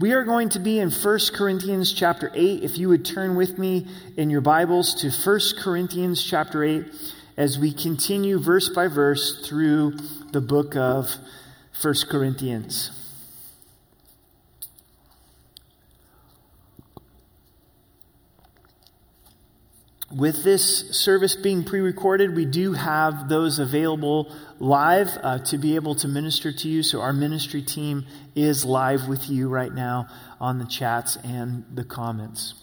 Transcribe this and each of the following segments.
We are going to be in 1 Corinthians chapter 8. If you would turn with me in your Bibles to 1 Corinthians chapter 8 as we continue verse by verse through the book of 1 Corinthians. With this service being pre recorded, we do have those available live uh, to be able to minister to you. So, our ministry team is live with you right now on the chats and the comments.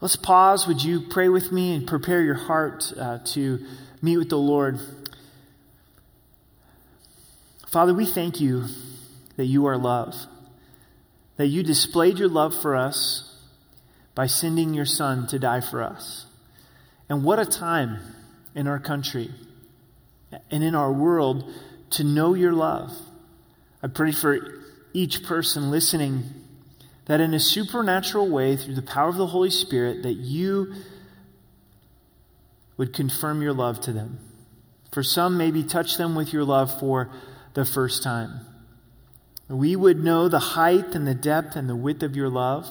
Let's pause. Would you pray with me and prepare your heart uh, to meet with the Lord? Father, we thank you that you are love, that you displayed your love for us by sending your Son to die for us. And what a time in our country and in our world to know your love. I pray for each person listening that in a supernatural way, through the power of the Holy Spirit, that you would confirm your love to them. For some, maybe touch them with your love for the first time. We would know the height and the depth and the width of your love,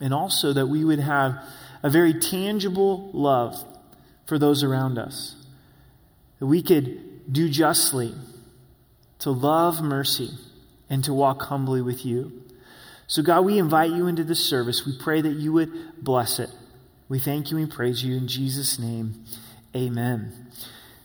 and also that we would have a very tangible love for those around us. That we could do justly, to love mercy, and to walk humbly with you. So, God, we invite you into this service. We pray that you would bless it. We thank you and praise you in Jesus' name. Amen.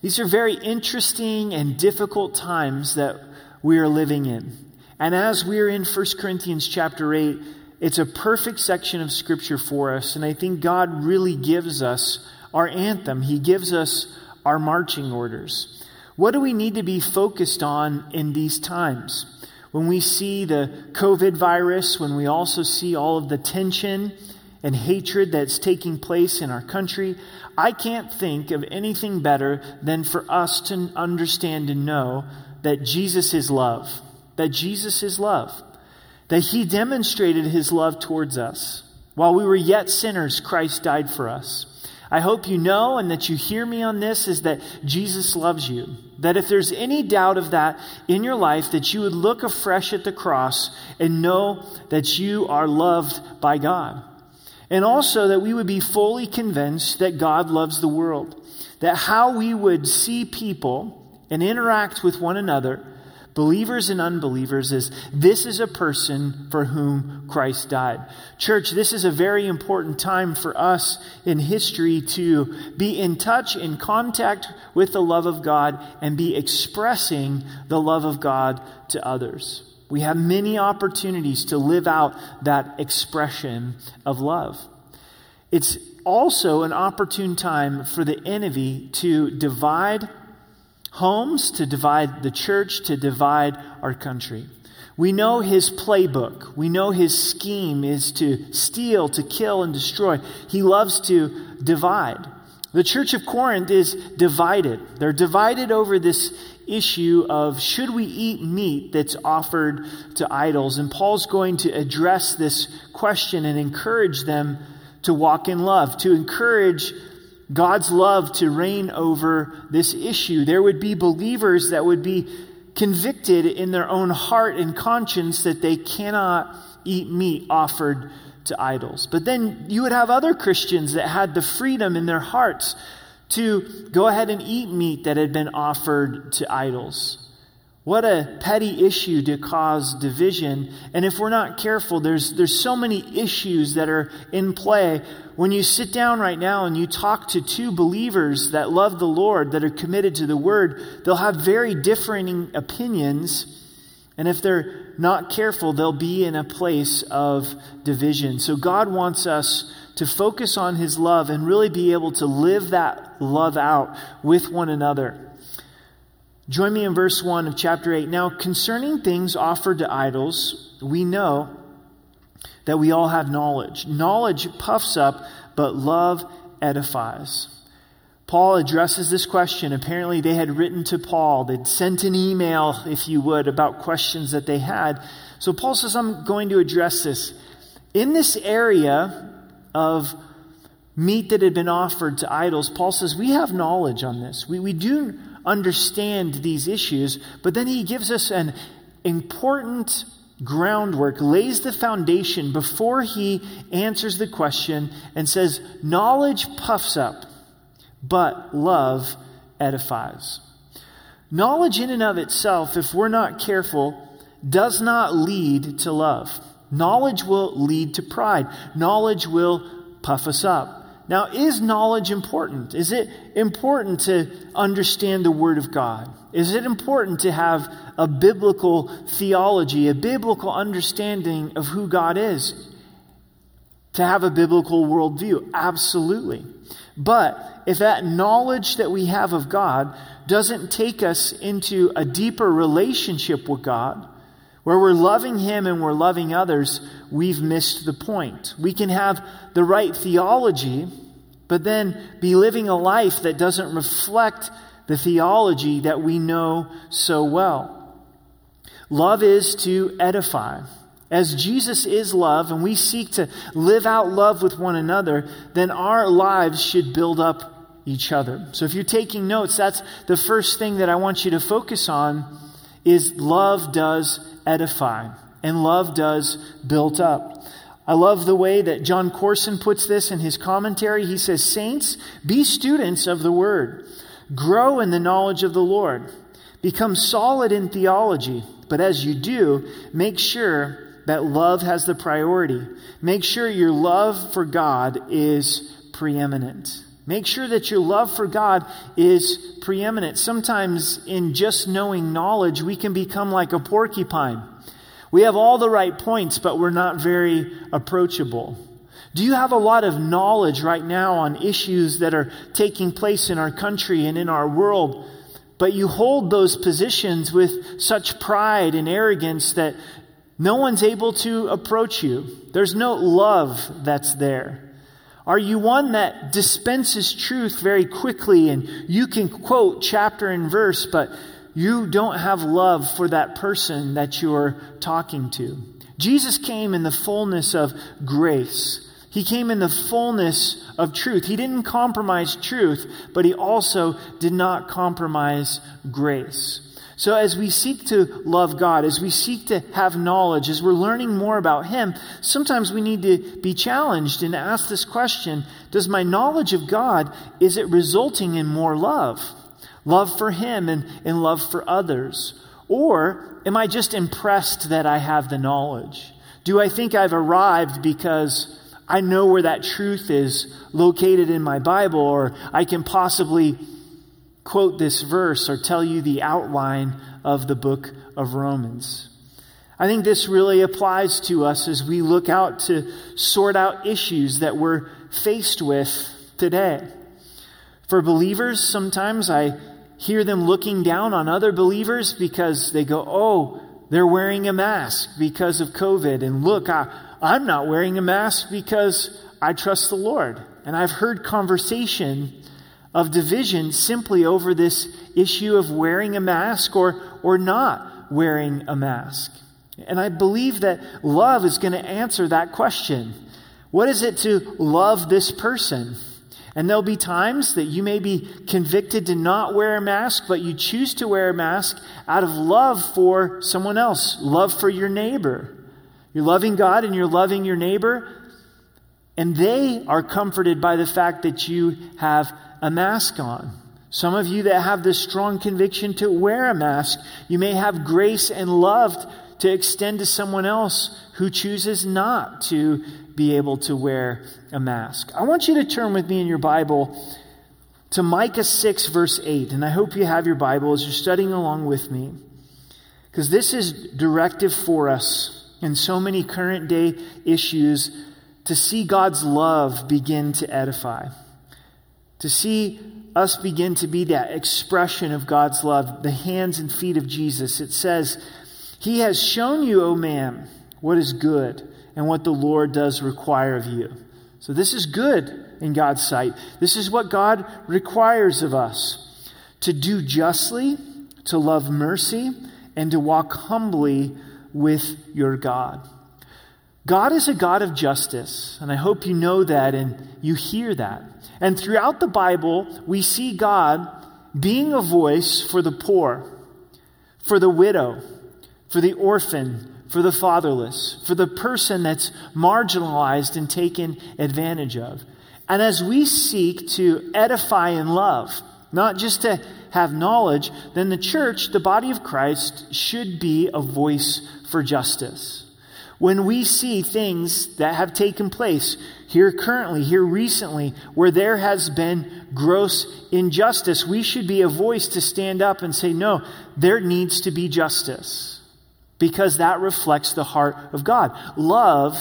These are very interesting and difficult times that we are living in. And as we're in 1 Corinthians chapter 8, it's a perfect section of Scripture for us, and I think God really gives us our anthem. He gives us our marching orders. What do we need to be focused on in these times? When we see the COVID virus, when we also see all of the tension and hatred that's taking place in our country, I can't think of anything better than for us to understand and know that Jesus is love. That Jesus is love that he demonstrated his love towards us. While we were yet sinners, Christ died for us. I hope you know and that you hear me on this is that Jesus loves you. That if there's any doubt of that in your life, that you would look afresh at the cross and know that you are loved by God. And also that we would be fully convinced that God loves the world. That how we would see people and interact with one another believers and unbelievers, is this is a person for whom Christ died. Church, this is a very important time for us in history to be in touch, in contact with the love of God, and be expressing the love of God to others. We have many opportunities to live out that expression of love. It's also an opportune time for the enemy to divide homes, to divide the church, to divide our country. We know his playbook. We know his scheme is to steal, to kill, and destroy. He loves to divide. The church of Corinth is divided. They're divided over this issue of should we eat meat that's offered to idols? And Paul's going to address this question and encourage them to walk in love, to encourage God's love to reign over this issue. There would be believers that would be convicted in their own heart and conscience that they cannot eat meat offered to idols. But then you would have other Christians that had the freedom in their hearts to go ahead and eat meat that had been offered to idols. What a petty issue to cause division. And if we're not careful, there's, there's so many issues that are in play. When you sit down right now and you talk to two believers that love the Lord, that are committed to the Word, they'll have very differing opinions. And if they're not careful, they'll be in a place of division. So God wants us to focus on His love and really be able to live that love out with one another. Join me in verse 1 of chapter 8. Now, concerning things offered to idols, we know that we all have knowledge. Knowledge puffs up, but love edifies. Paul addresses this question. Apparently, they had written to Paul. They'd sent an email, if you would, about questions that they had. So Paul says, I'm going to address this. In this area of meat that had been offered to idols, Paul says, We have knowledge on this. We, we do understand these issues, but then he gives us an important groundwork, lays the foundation before he answers the question and says, Knowledge puffs up, but love edifies. Knowledge, in and of itself, if we're not careful, does not lead to love. Knowledge will lead to pride. Knowledge will puff us up. Now, is knowledge important? Is it important to understand the Word of God? Is it important to have a biblical theology, a biblical understanding of who God is? To have a biblical worldview? Absolutely. But if that knowledge that we have of God doesn't take us into a deeper relationship with God, where we're loving Him and we're loving others, we've missed the point. We can have the right theology, but then be living a life that doesn't reflect the theology that we know so well. Love is to edify. As Jesus is love and we seek to live out love with one another, then our lives should build up each other. So if you're taking notes, that's the first thing that I want you to focus on is love does edify and love does build up. I love the way that Jon Courson puts this in his commentary. He says, Saints, be students of the word, grow in the knowledge of the Lord, become solid in theology, but as you do, make sure that love has the priority. Make sure your love for God is preeminent. Make sure that your love for God is preeminent. Sometimes, in just knowing knowledge, we can become like a porcupine. We have all the right points, but we're not very approachable. Do you have a lot of knowledge right now on issues that are taking place in our country and in our world, but you hold those positions with such pride and arrogance that no one's able to approach you? There's no love that's there. Are you one that dispenses truth very quickly and you can quote chapter and verse, but you don't have love for that person that you're talking to? Jesus came in the fullness of grace. He came in the fullness of truth. He didn't compromise truth, but he also did not compromise grace. So, as we seek to love God, as we seek to have knowledge, as we're learning more about Him, sometimes we need to be challenged and ask this question Does my knowledge of God, is it resulting in more love? Love for Him and, and love for others? Or am I just impressed that I have the knowledge? Do I think I've arrived because I know where that truth is located in my Bible, or I can possibly quote this verse or tell you the outline of the book of Romans. I think this really applies to us as we look out to sort out issues that we're faced with today. For believers, sometimes I hear them looking down on other believers because they go, oh, they're wearing a mask because of COVID. And look, I, I'm not wearing a mask because I trust the Lord. And I've heard conversation of division simply over this issue of wearing a mask or, or not wearing a mask. And I believe that love is going to answer that question. What is it to love this person? And there'll be times that you may be convicted to not wear a mask, but you choose to wear a mask out of love for someone else, love for your neighbor. You're loving God and you're loving your neighbor, and they are comforted by the fact that you have a mask on. Some of you that have this strong conviction to wear a mask, you may have grace and love to extend to someone else who chooses not to be able to wear a mask. I want you to turn with me in your Bible to Micah 6, verse 8. And I hope you have your Bible as you're studying along with me. Because this is directive for us in so many current day issues to see God's love begin to edify to see us begin to be that expression of God's love, the hands and feet of Jesus. It says, He has shown you, O man, what is good and what the Lord does require of you. So, this is good in God's sight. This is what God requires of us to do justly, to love mercy, and to walk humbly with your God. God is a God of justice, and I hope you know that and you hear that. And throughout the Bible, we see God being a voice for the poor, for the widow, for the orphan, for the fatherless, for the person that's marginalized and taken advantage of. And as we seek to edify in love, not just to have knowledge, then the church, the body of Christ, should be a voice for justice. When we see things that have taken place here currently, here recently, where there has been gross injustice, we should be a voice to stand up and say, no, there needs to be justice. Because that reflects the heart of God. Love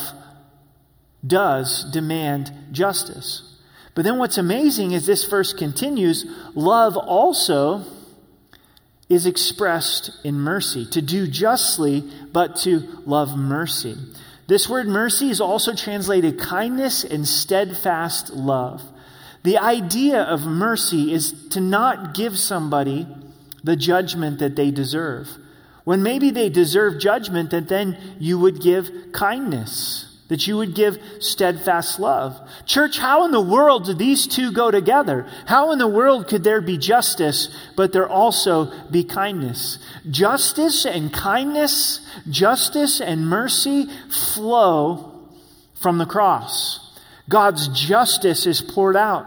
does demand justice. But then what's amazing is this verse continues love also is expressed in mercy, to do justly, but to love mercy. This word mercy is also translated kindness and steadfast love. The idea of mercy is to not give somebody the judgment that they deserve. When maybe they deserve judgment, that then you would give kindness that you would give steadfast love. Church, how in the world do these two go together? How in the world could there be justice, but there also be kindness? Justice and kindness, justice and mercy flow from the cross. God's justice is poured out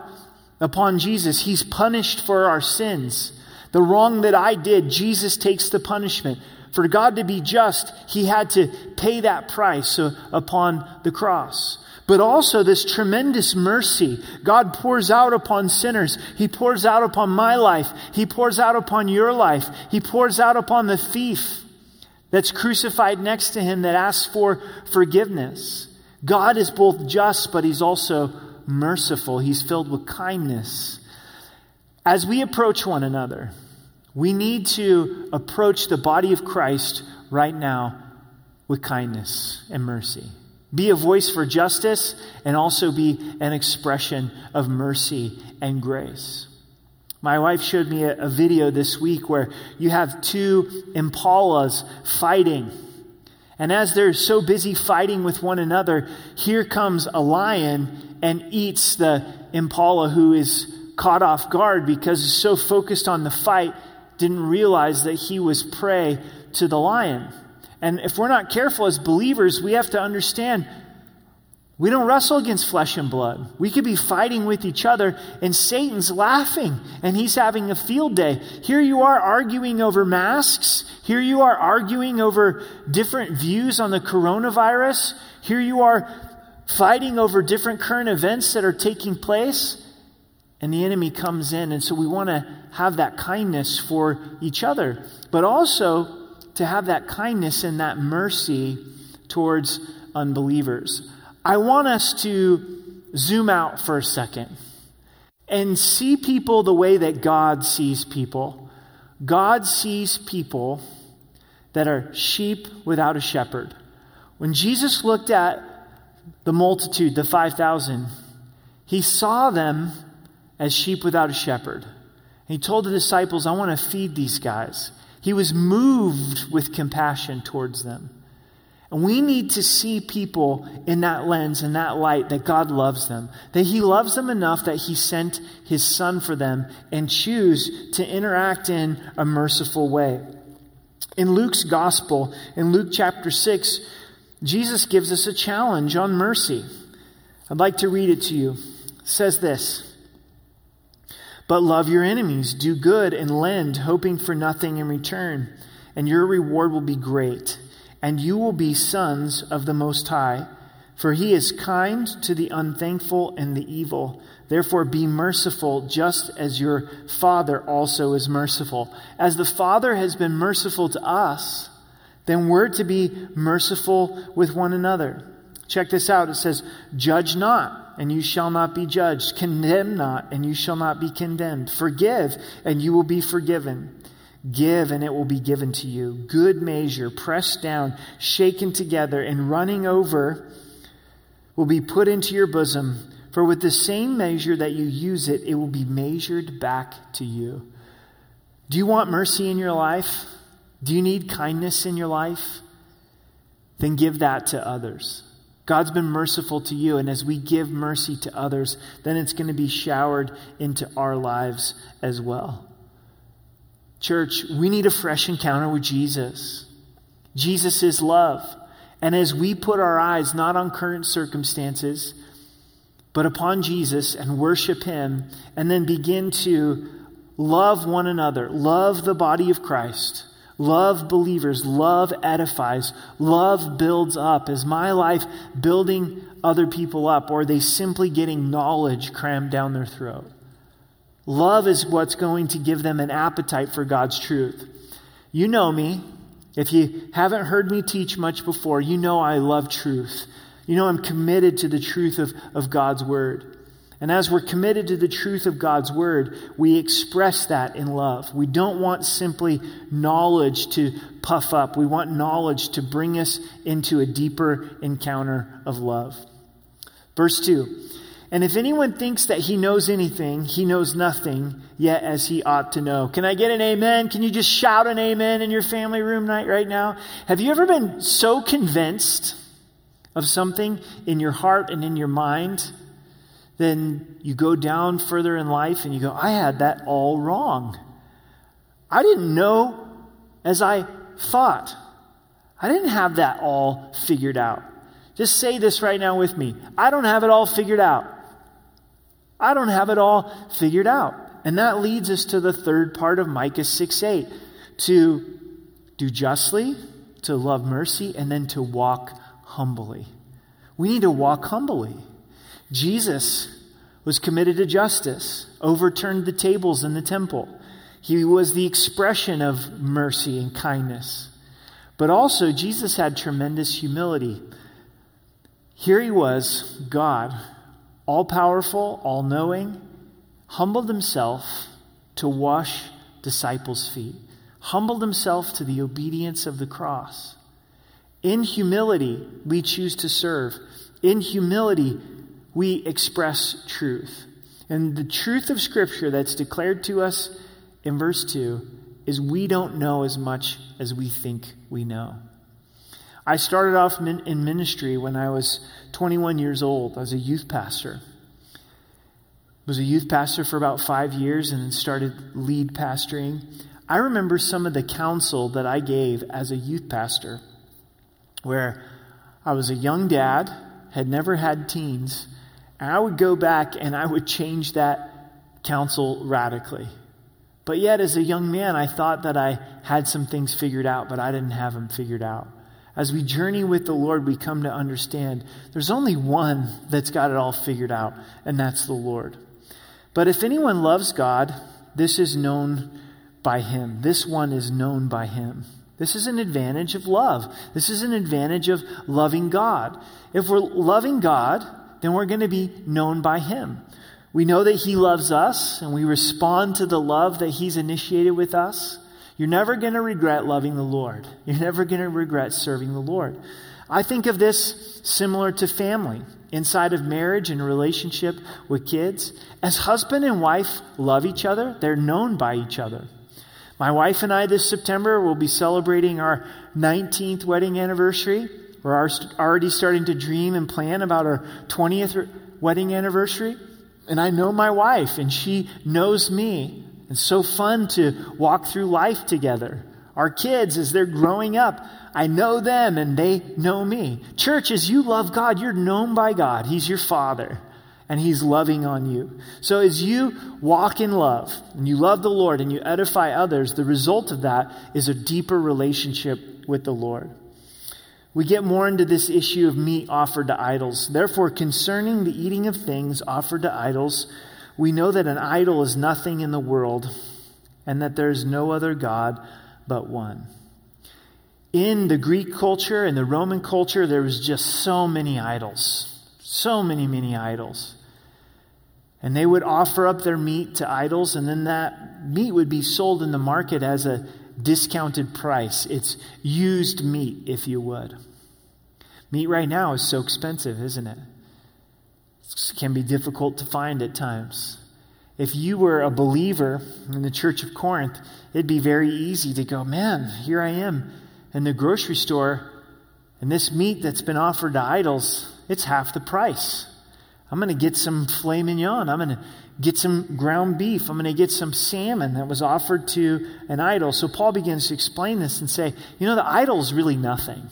upon Jesus. He's punished for our sins. The wrong that I did, Jesus takes the punishment. For God to be just, he had to pay that price uh, upon the cross. But also, this tremendous mercy God pours out upon sinners. He pours out upon my life. He pours out upon your life. He pours out upon the thief that's crucified next to him that asks for forgiveness. God is both just, but he's also merciful. He's filled with kindness. As we approach one another, we need to approach the body of Christ right now with kindness and mercy. Be a voice for justice and also be an expression of mercy and grace. My wife showed me a, a video this week where you have two impalas fighting. And as they're so busy fighting with one another, here comes a lion and eats the impala who is caught off guard because he's so focused on the fight didn't realize that he was prey to the lion. And if we're not careful as believers, we have to understand we don't wrestle against flesh and blood. We could be fighting with each other, and Satan's laughing, and he's having a field day. Here you are arguing over masks. Here you are arguing over different views on the coronavirus. Here you are fighting over different current events that are taking place and the enemy comes in. And so we want to have that kindness for each other, but also to have that kindness and that mercy towards unbelievers. I want us to zoom out for a second and see people the way that God sees people. God sees people that are sheep without a shepherd. When Jesus looked at the multitude, the 5,000, he saw them as sheep without a shepherd. He told the disciples, I want to feed these guys. He was moved with compassion towards them. And we need to see people in that lens, in that light, that God loves them, that He loves them enough that He sent His Son for them and choose to interact in a merciful way. In Luke's Gospel, in Luke chapter 6, Jesus gives us a challenge on mercy. I'd like to read it to you. It says this but love your enemies, do good, and lend, hoping for nothing in return. And your reward will be great, and you will be sons of the Most High. For he is kind to the unthankful and the evil. Therefore, be merciful, just as your Father also is merciful. As the Father has been merciful to us, then we're to be merciful with one another. Check this out. It says, Judge not and you shall not be judged. Condemn not, and you shall not be condemned. Forgive, and you will be forgiven. Give, and it will be given to you. Good measure, pressed down, shaken together, and running over will be put into your bosom. For with the same measure that you use it, it will be measured back to you. Do you want mercy in your life? Do you need kindness in your life? Then give that to others. God's been merciful to you, and as we give mercy to others, then it's going to be showered into our lives as well. Church, we need a fresh encounter with Jesus. Jesus is love. And as we put our eyes not on current circumstances, but upon Jesus and worship Him, and then begin to love one another, love the body of Christ, love believers, love edifies, love builds up. Is my life building other people up, or are they simply getting knowledge crammed down their throat? Love is what's going to give them an appetite for God's truth. You know me. If you haven't heard me teach much before, you know I love truth. You know I'm committed to the truth of, of God's word. And as we're committed to the truth of God's word, we express that in love. We don't want simply knowledge to puff up. We want knowledge to bring us into a deeper encounter of love. Verse 2 And if anyone thinks that he knows anything, he knows nothing yet as he ought to know. Can I get an amen? Can you just shout an amen in your family room night right now? Have you ever been so convinced of something in your heart and in your mind? Then you go down further in life and you go, I had that all wrong. I didn't know as I thought. I didn't have that all figured out. Just say this right now with me. I don't have it all figured out. I don't have it all figured out. And that leads us to the third part of Micah 6 8 to do justly, to love mercy, and then to walk humbly. We need to walk humbly. Jesus was committed to justice, overturned the tables in the temple. He was the expression of mercy and kindness. But also, Jesus had tremendous humility. Here he was, God, all powerful, all knowing, humbled himself to wash disciples' feet, humbled himself to the obedience of the cross. In humility, we choose to serve. In humility, we express truth. And the truth of Scripture that's declared to us in verse 2 is we don't know as much as we think we know. I started off in ministry when I was 21 years old as a youth pastor. Was a youth pastor for about five years and then started lead pastoring. I remember some of the counsel that I gave as a youth pastor, where I was a young dad, had never had teens, and I would go back and I would change that counsel radically. But yet, as a young man, I thought that I had some things figured out, but I didn't have them figured out. As we journey with the Lord, we come to understand there's only one that's got it all figured out, and that's the Lord. But if anyone loves God, this is known by him. This one is known by him. This is an advantage of love. This is an advantage of loving God. If we're loving God, then we're going to be known by him. We know that He loves us and we respond to the love that He's initiated with us. You're never going to regret loving the Lord. You're never going to regret serving the Lord. I think of this similar to family, inside of marriage and relationship with kids. As husband and wife love each other, they're known by each other. My wife and I this September will be celebrating our 19th wedding anniversary. We're already starting to dream and plan about our 20th wedding anniversary. And I know my wife, and she knows me. It's so fun to walk through life together. Our kids, as they're growing up, I know them and they know me. Church, as you love God, you're known by God. He's your Father and He's loving on you. So as you walk in love and you love the Lord and you edify others, the result of that is a deeper relationship with the Lord we get more into this issue of meat offered to idols. Therefore, concerning the eating of things offered to idols, we know that an idol is nothing in the world and that there is no other God but one. In the Greek culture and the Roman culture, there was just so many idols. So many, many idols. And they would offer up their meat to idols, and then that meat would be sold in the market as a discounted price. It's used meat, if you would. Meat right now is so expensive, isn't it? It can be difficult to find at times. If you were a believer in the church of Corinth, it'd be very easy to go, man, here I am in the grocery store, and this meat that's been offered to idols, it's half the price. I'm going to get some filet mignon. I'm going to get some ground beef. I'm going to get some salmon that was offered to an idol. So Paul begins to explain this and say, you know, the idol is really nothing.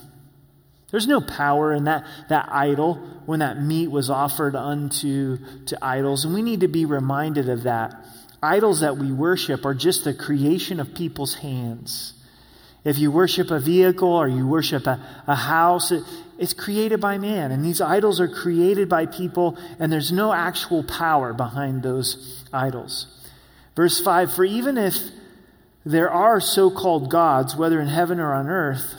There's no power in that, that idol when that meat was offered unto to idols. And we need to be reminded of that. Idols that we worship are just the creation of people's hands. If you worship a vehicle or you worship a, a house, it, it's created by man. And these idols are created by people, and there's no actual power behind those idols. Verse 5 For even if there are so called gods, whether in heaven or on earth,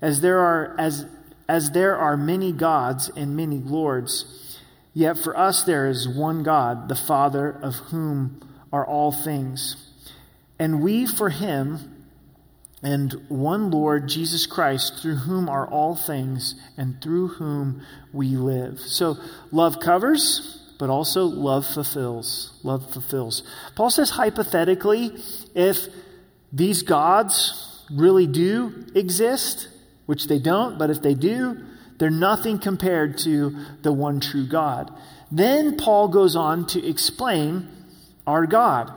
as there are, as, as there are many gods and many lords, yet for us there is one God, the Father, of whom are all things. And we for him and one Lord, Jesus Christ, through whom are all things and through whom we live. So love covers, but also love fulfills. Love fulfills. Paul says hypothetically, if these gods really do exist, which they don't, but if they do, they're nothing compared to the one true God. Then Paul goes on to explain our God.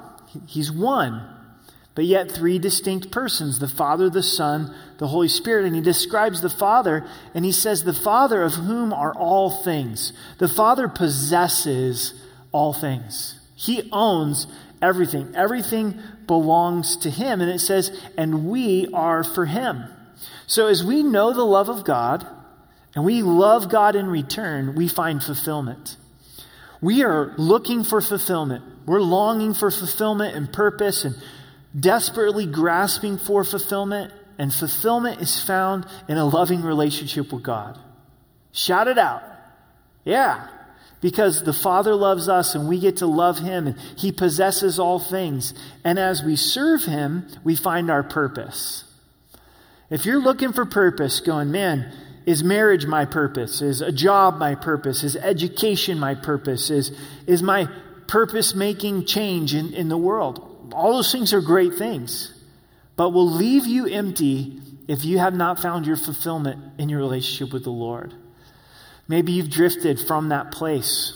He's one but yet three distinct persons the Father, the Son, the Holy Spirit. And he describes the Father, and he says, The Father of whom are all things. The Father possesses all things, He owns everything. Everything belongs to Him. And it says, And we are for Him. So as we know the love of God, and we love God in return, we find fulfillment. We are looking for fulfillment. We're longing for fulfillment and purpose and desperately grasping for fulfillment, and fulfillment is found in a loving relationship with God. Shout it out. Yeah. Because the Father loves us and we get to love Him and He possesses all things. And as we serve Him, we find our purpose. If you're looking for purpose, going, man, is marriage my purpose? Is a job my purpose? Is education my purpose? Is, is my purpose making change in, in the world? All those things are great things, but will leave you empty if you have not found your fulfillment in your relationship with the Lord. Maybe you've drifted from that place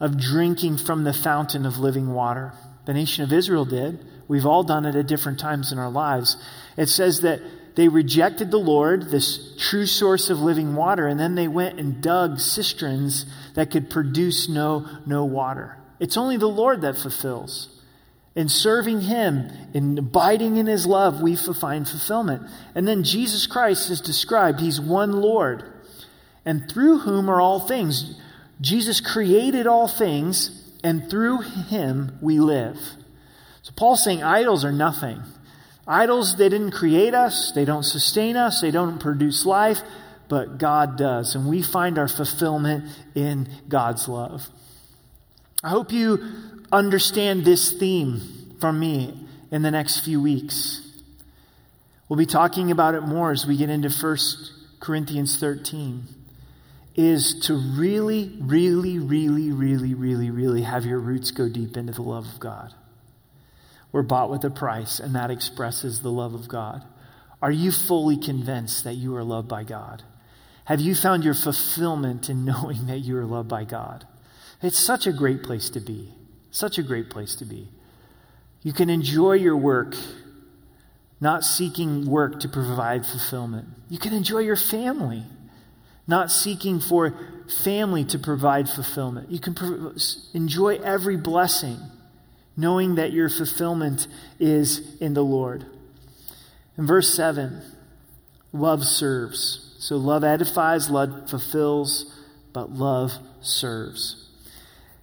of drinking from the fountain of living water. The nation of Israel did. We've all done it at different times in our lives. It says that they rejected the Lord, this true source of living water, and then they went and dug cisterns that could produce no, no water. It's only the Lord that fulfills. In serving Him, in abiding in His love, we find fulfillment. And then Jesus Christ is described. He's one Lord, and through whom are all things. Jesus created all things, and through Him we live. So Paul's saying idols are nothing. Idols, they didn't create us, they don't sustain us, they don't produce life, but God does. And we find our fulfillment in God's love. I hope you understand this theme from me in the next few weeks. We'll be talking about it more as we get into 1 Corinthians 13. Is to really, really, really, really, really, really have your roots go deep into the love of God. We're bought with a price, and that expresses the love of God. Are you fully convinced that you are loved by God? Have you found your fulfillment in knowing that you are loved by God? It's such a great place to be. Such a great place to be. You can enjoy your work, not seeking work to provide fulfillment. You can enjoy your family, not seeking for family to provide fulfillment. You can enjoy every blessing, knowing that your fulfillment is in the Lord. In verse 7, love serves. So love edifies, love fulfills, but love serves.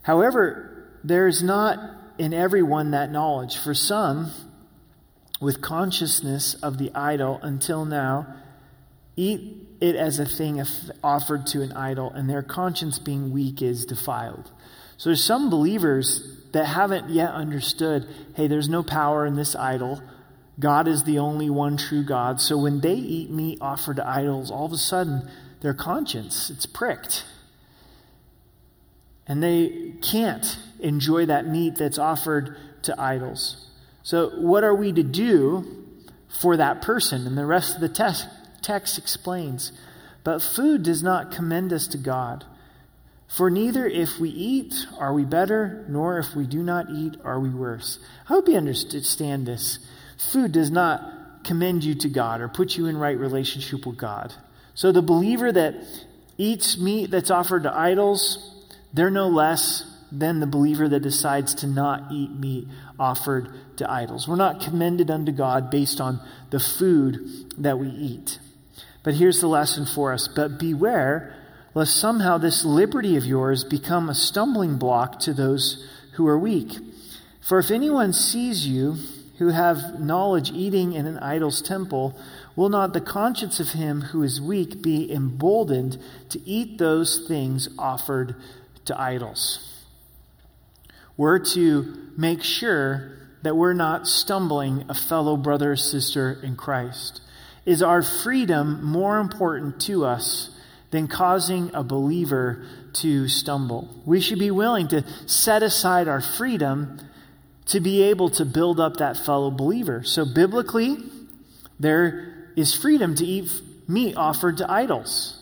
However, there is not in everyone that knowledge. For some, with consciousness of the idol until now, eat it as a thing offered to an idol, and their conscience being weak is defiled. So there's some believers that haven't yet understood hey, there's no power in this idol. God is the only one true God. So when they eat meat offered to idols, all of a sudden their conscience, it's pricked. And they can't enjoy that meat that's offered to idols. So, what are we to do for that person? And the rest of the text, text explains. But food does not commend us to God. For neither if we eat are we better, nor if we do not eat are we worse. I hope you understand this. Food does not commend you to God or put you in right relationship with God. So the believer that eats meat that's offered to idols, they're no less than the believer that decides to not eat meat offered to idols. We're not commended unto God based on the food that we eat. But here's the lesson for us. But beware lest somehow this liberty of yours become a stumbling block to those who are weak. For if anyone sees you who have knowledge eating in an idol's temple, will not the conscience of him who is weak be emboldened to eat those things offered to idols? We're to make sure that we're not stumbling a fellow brother or sister in Christ. Is our freedom more important to us than causing a believer to stumble. We should be willing to set aside our freedom to be able to build up that fellow believer. So, biblically, there is freedom to eat meat offered to idols.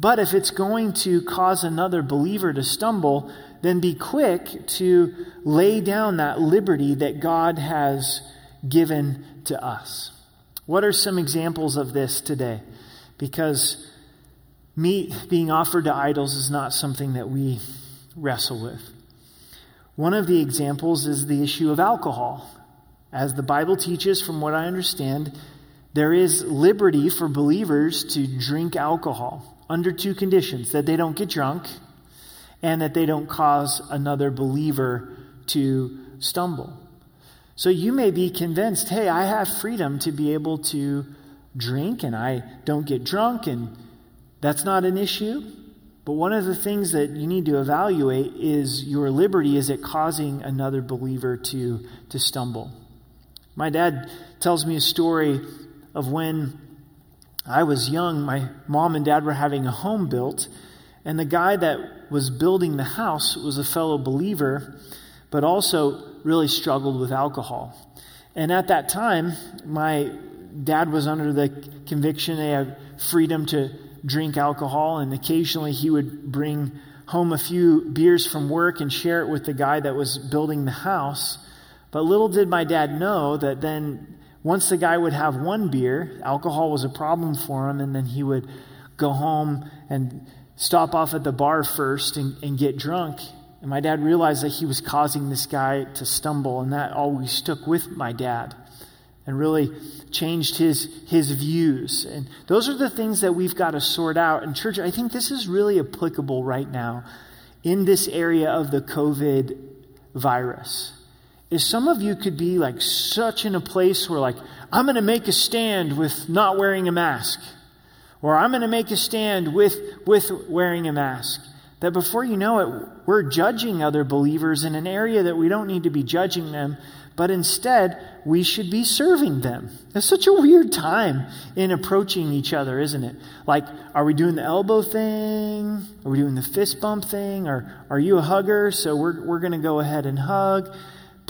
But if it's going to cause another believer to stumble, then be quick to lay down that liberty that God has given to us. What are some examples of this today? Because meat being offered to idols is not something that we wrestle with. One of the examples is the issue of alcohol. As the Bible teaches, from what I understand, there is liberty for believers to drink alcohol under two conditions that they don't get drunk and that they don't cause another believer to stumble. So you may be convinced, hey, I have freedom to be able to drink and I don't get drunk and that's not an issue. But one of the things that you need to evaluate is your liberty. Is it causing another believer to, to stumble? My dad tells me a story of when I was young. My mom and dad were having a home built, and the guy that was building the house was a fellow believer, but also really struggled with alcohol. And at that time, my dad was under the conviction they had freedom to drink alcohol, and occasionally he would bring home a few beers from work and share it with the guy that was building the house. But little did my dad know that then once the guy would have one beer, alcohol was a problem for him, and then he would go home and stop off at the bar first and, and get drunk. And my dad realized that he was causing this guy to stumble, and that always stuck with my dad and really changed his, his views. And those are the things that we've got to sort out. And, church, I think this is really applicable right now in this area of the COVID virus. Is some of you could be like such in a place where, like, I'm going to make a stand with not wearing a mask, or I'm going to make a stand with, with wearing a mask. That before you know it, we're judging other believers in an area that we don't need to be judging them but instead we should be serving them. It's such a weird time in approaching each other, isn't it? Like, are we doing the elbow thing? Are we doing the fist bump thing? Or are you a hugger? So we're, we're going to go ahead and hug.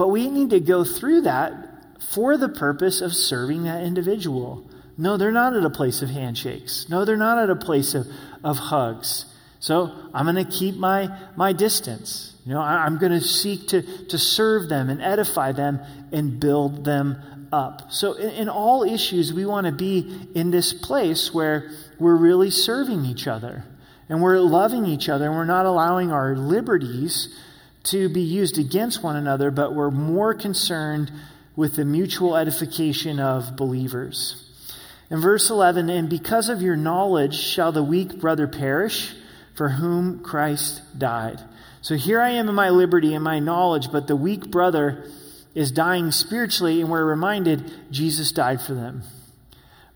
But we need to go through that for the purpose of serving that individual. No, they're not at a place of handshakes. No, they're not at a place of, of hugs. So I'm going to keep my, my distance. You know, I, am going to seek to, to serve them and edify them and build them up. So in, in all issues, we want to be in this place where we're really serving each other and we're loving each other and we're not allowing our liberties to be used against one another, but we're more concerned with the mutual edification of believers. In verse 11, and because of your knowledge shall the weak brother perish for whom Christ died. So here I am in my liberty and my knowledge, but the weak brother is dying spiritually, and we're reminded Jesus died for them.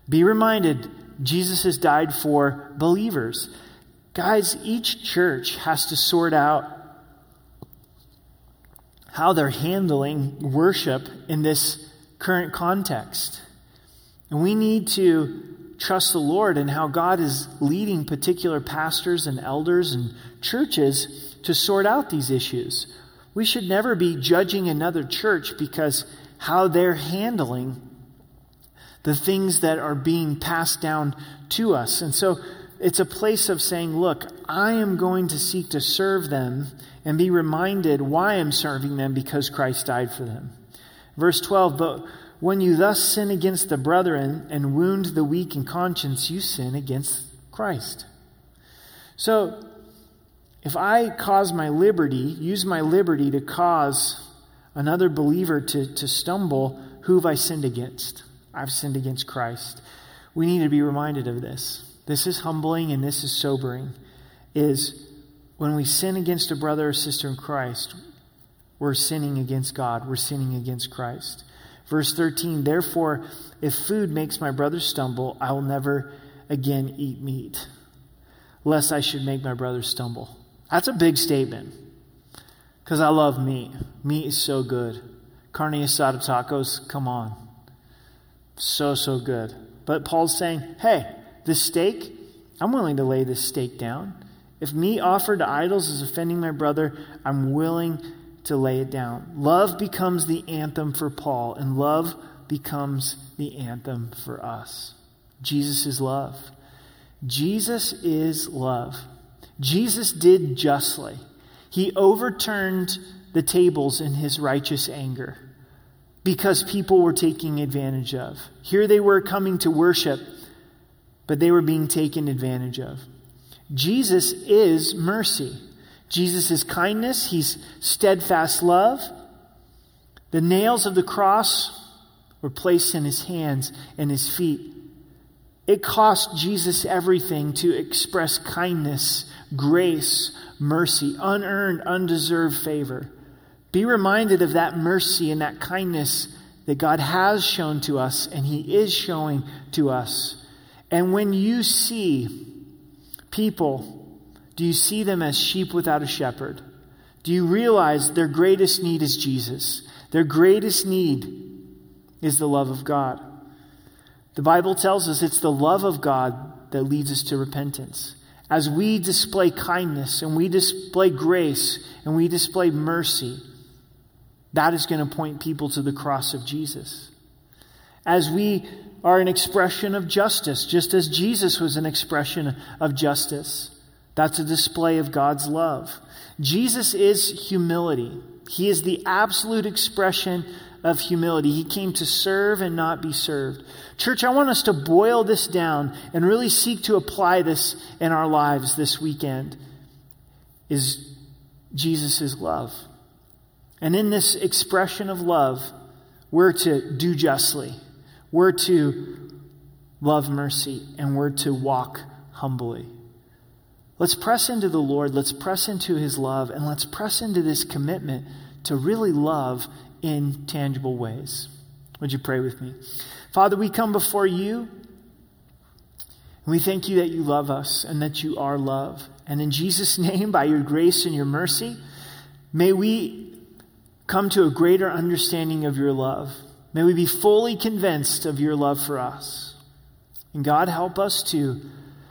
Be reminded, Jesus has died for believers. Guys, each church has to sort out how they're handling worship in this current context. And we need to trust the Lord and how God is leading particular pastors and elders and churches to sort out these issues. We should never be judging another church because how they're handling the things that are being passed down to us. And so it's a place of saying, look, I am going to seek to serve them and be reminded why I'm serving them because Christ died for them. Verse 12, but when you thus sin against the brethren and wound the weak in conscience, you sin against Christ. So, if I cause my liberty, use my liberty to cause another believer to, to stumble, who have I sinned against? I've sinned against Christ. We need to be reminded of this. This is humbling and this is sobering. Is when we sin against a brother or sister in Christ, we're sinning against God. We're sinning against Christ. Verse 13, therefore, if food makes my brother stumble, I will never again eat meat, lest I should make my brother stumble. That's a big statement because I love meat. Meat is so good. Carne asada tacos, come on. So, so good. But Paul's saying, hey, this steak, I'm willing to lay this steak down. If me offered to idols is offending my brother, I'm willing to lay it down. Love becomes the anthem for Paul, and love becomes the anthem for us. Jesus is love. Jesus is love. Jesus did justly. He overturned the tables in his righteous anger because people were taking advantage of. Here they were coming to worship, but they were being taken advantage of. Jesus is mercy. Jesus is kindness. He's steadfast love. The nails of the cross were placed in his hands and his feet. It cost Jesus everything to express kindness, grace, mercy, unearned, undeserved favor. Be reminded of that mercy and that kindness that God has shown to us and He is showing to us. And when you see people, do you see them as sheep without a shepherd? Do you realize their greatest need is Jesus? Their greatest need is the love of God. The Bible tells us it's the love of God that leads us to repentance. As we display kindness and we display grace and we display mercy, that is going to point people to the cross of Jesus. As we are an expression of justice, just as Jesus was an expression of justice, that's a display of God's love. Jesus is humility. He is the absolute expression of humility. He came to serve and not be served. Church, I want us to boil this down and really seek to apply this in our lives this weekend. Is Jesus' love. And in this expression of love, we're to do justly, we're to love mercy, and we're to walk humbly. Let's press into the Lord, let's press into his love, and let's press into this commitment to really love in tangible ways. Would you pray with me? Father, we come before you, and we thank you that you love us and that you are love. And in Jesus' name, by your grace and your mercy, may we come to a greater understanding of your love. May we be fully convinced of your love for us. And God, help us to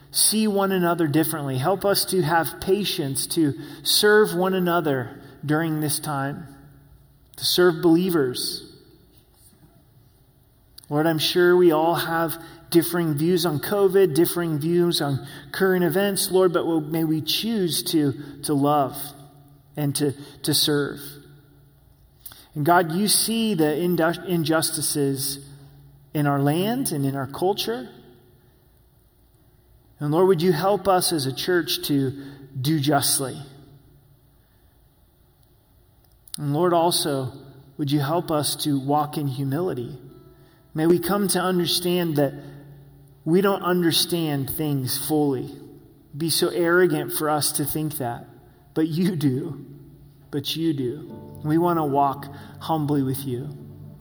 see one another differently. Help us to have patience to serve one another during this time, to serve believers. Lord, I'm sure we all have differing views on COVID, differing views on current events, Lord, but may we choose to, to love and to, to serve. And God, you see the injustices in our land and in our culture. And Lord, would you help us as a church to do justly? And Lord, also, would you help us to walk in humility? May we come to understand that we don't understand things fully. Be so arrogant for us to think that, but you do but you do. We want to walk humbly with you.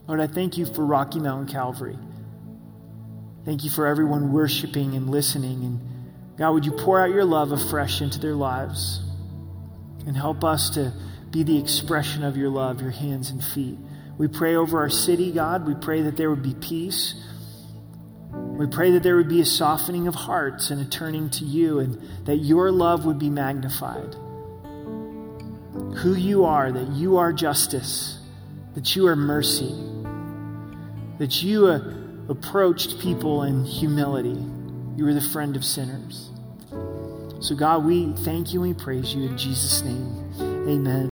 Lord, I thank you for Rocky Mountain Calvary. Thank you for everyone worshiping and listening. And God, would you pour out your love afresh into their lives and help us to be the expression of your love, your hands and feet. We pray over our city, God. We pray that there would be peace. We pray that there would be a softening of hearts and a turning to you, and that your love would be magnified who you are, that you are justice, that you are mercy, that you uh, approached people in humility. You were the friend of sinners. So, God, we thank you and we praise you in Jesus' name. Amen.